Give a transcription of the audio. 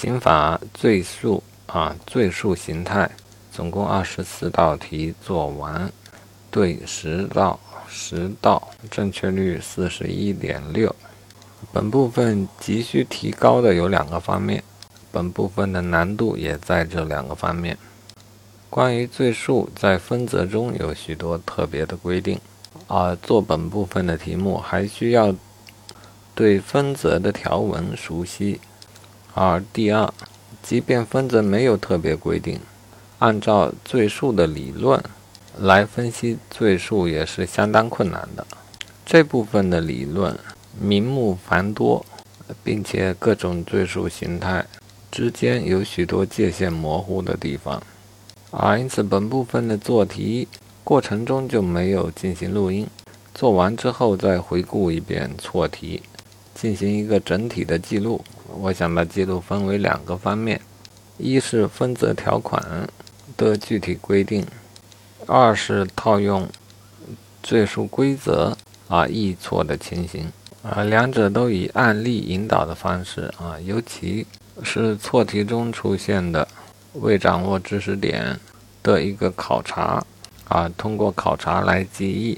刑法罪数啊，罪数形态总共二十四道题做完，对十道，十道正确率四十一点六。本部分急需提高的有两个方面，本部分的难度也在这两个方面。关于罪数，在分则中有许多特别的规定，而做本部分的题目还需要对分则的条文熟悉。而第二，即便分则没有特别规定，按照罪数的理论来分析罪数也是相当困难的。这部分的理论名目繁多，并且各种罪数形态之间有许多界限模糊的地方。啊，因此本部分的做题过程中就没有进行录音，做完之后再回顾一遍错题，进行一个整体的记录。我想把记录分为两个方面：一是分则条款的具体规定；二是套用罪数规则啊易错的情形。啊，两者都以案例引导的方式啊，尤其是错题中出现的。未掌握知识点的一个考察啊，通过考察来记忆。